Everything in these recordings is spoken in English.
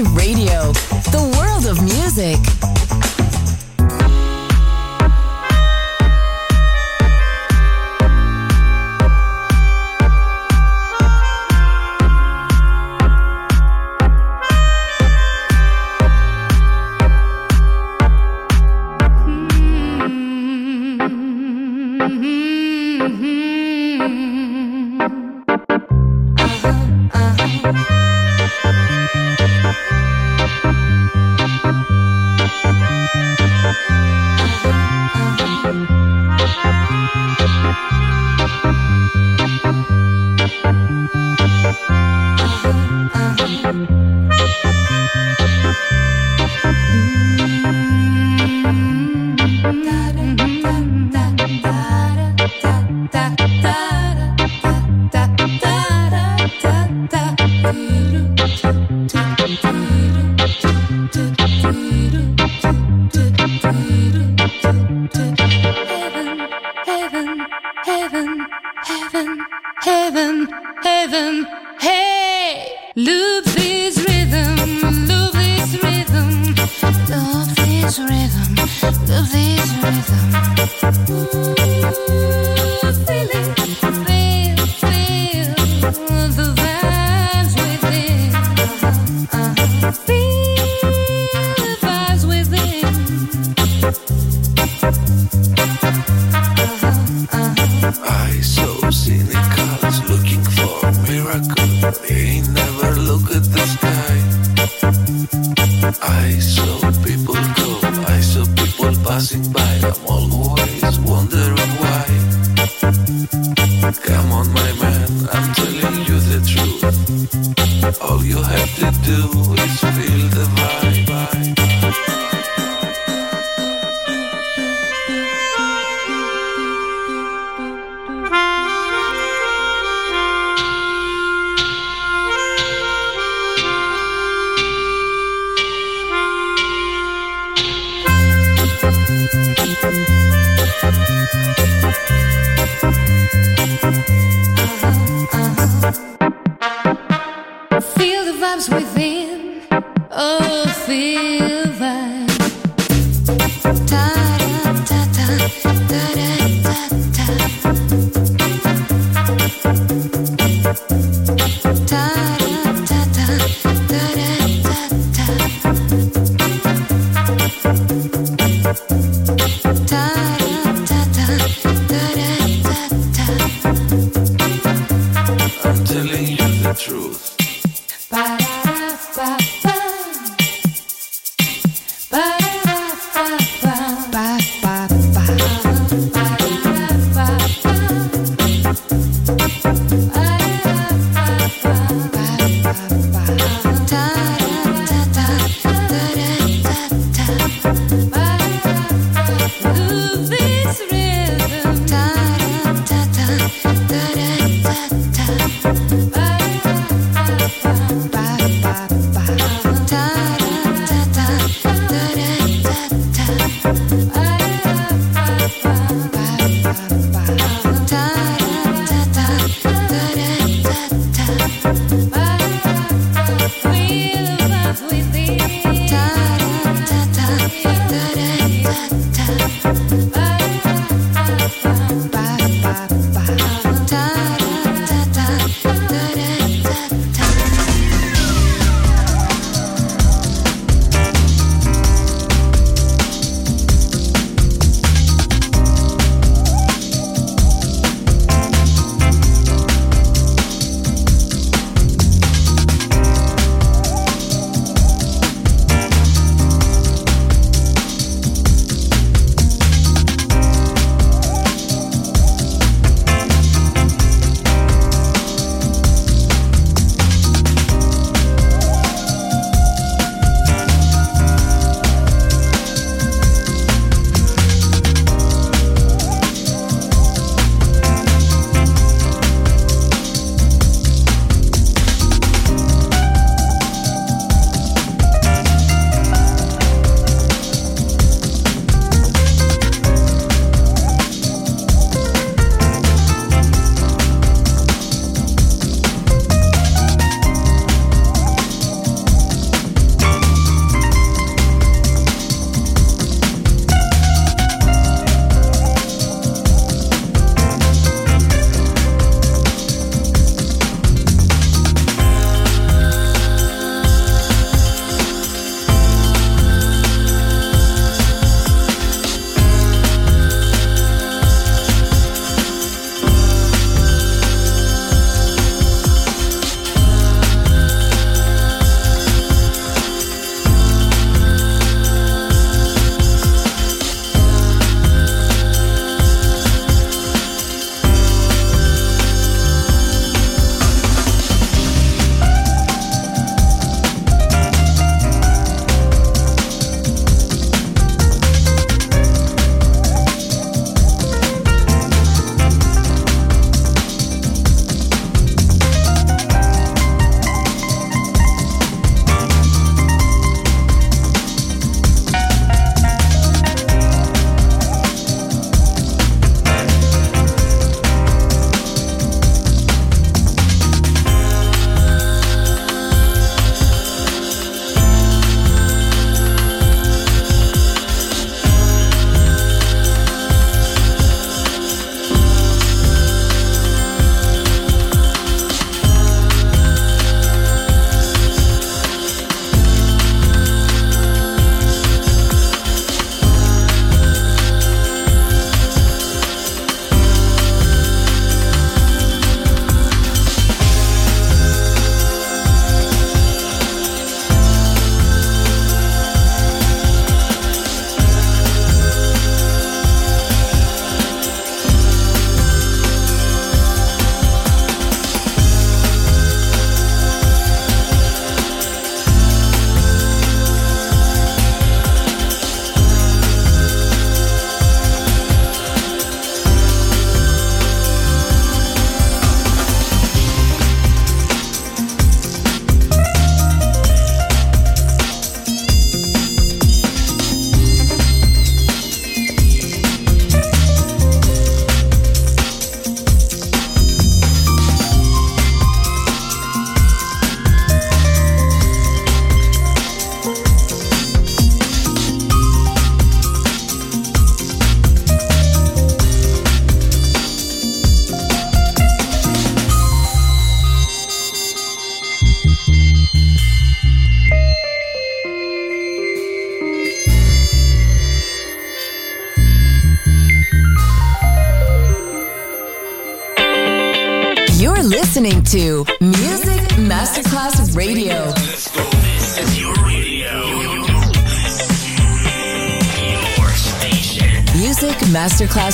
Radio,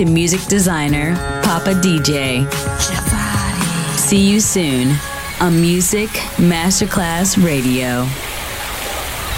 to music designer Papa DJ. See you soon on Music Masterclass Radio.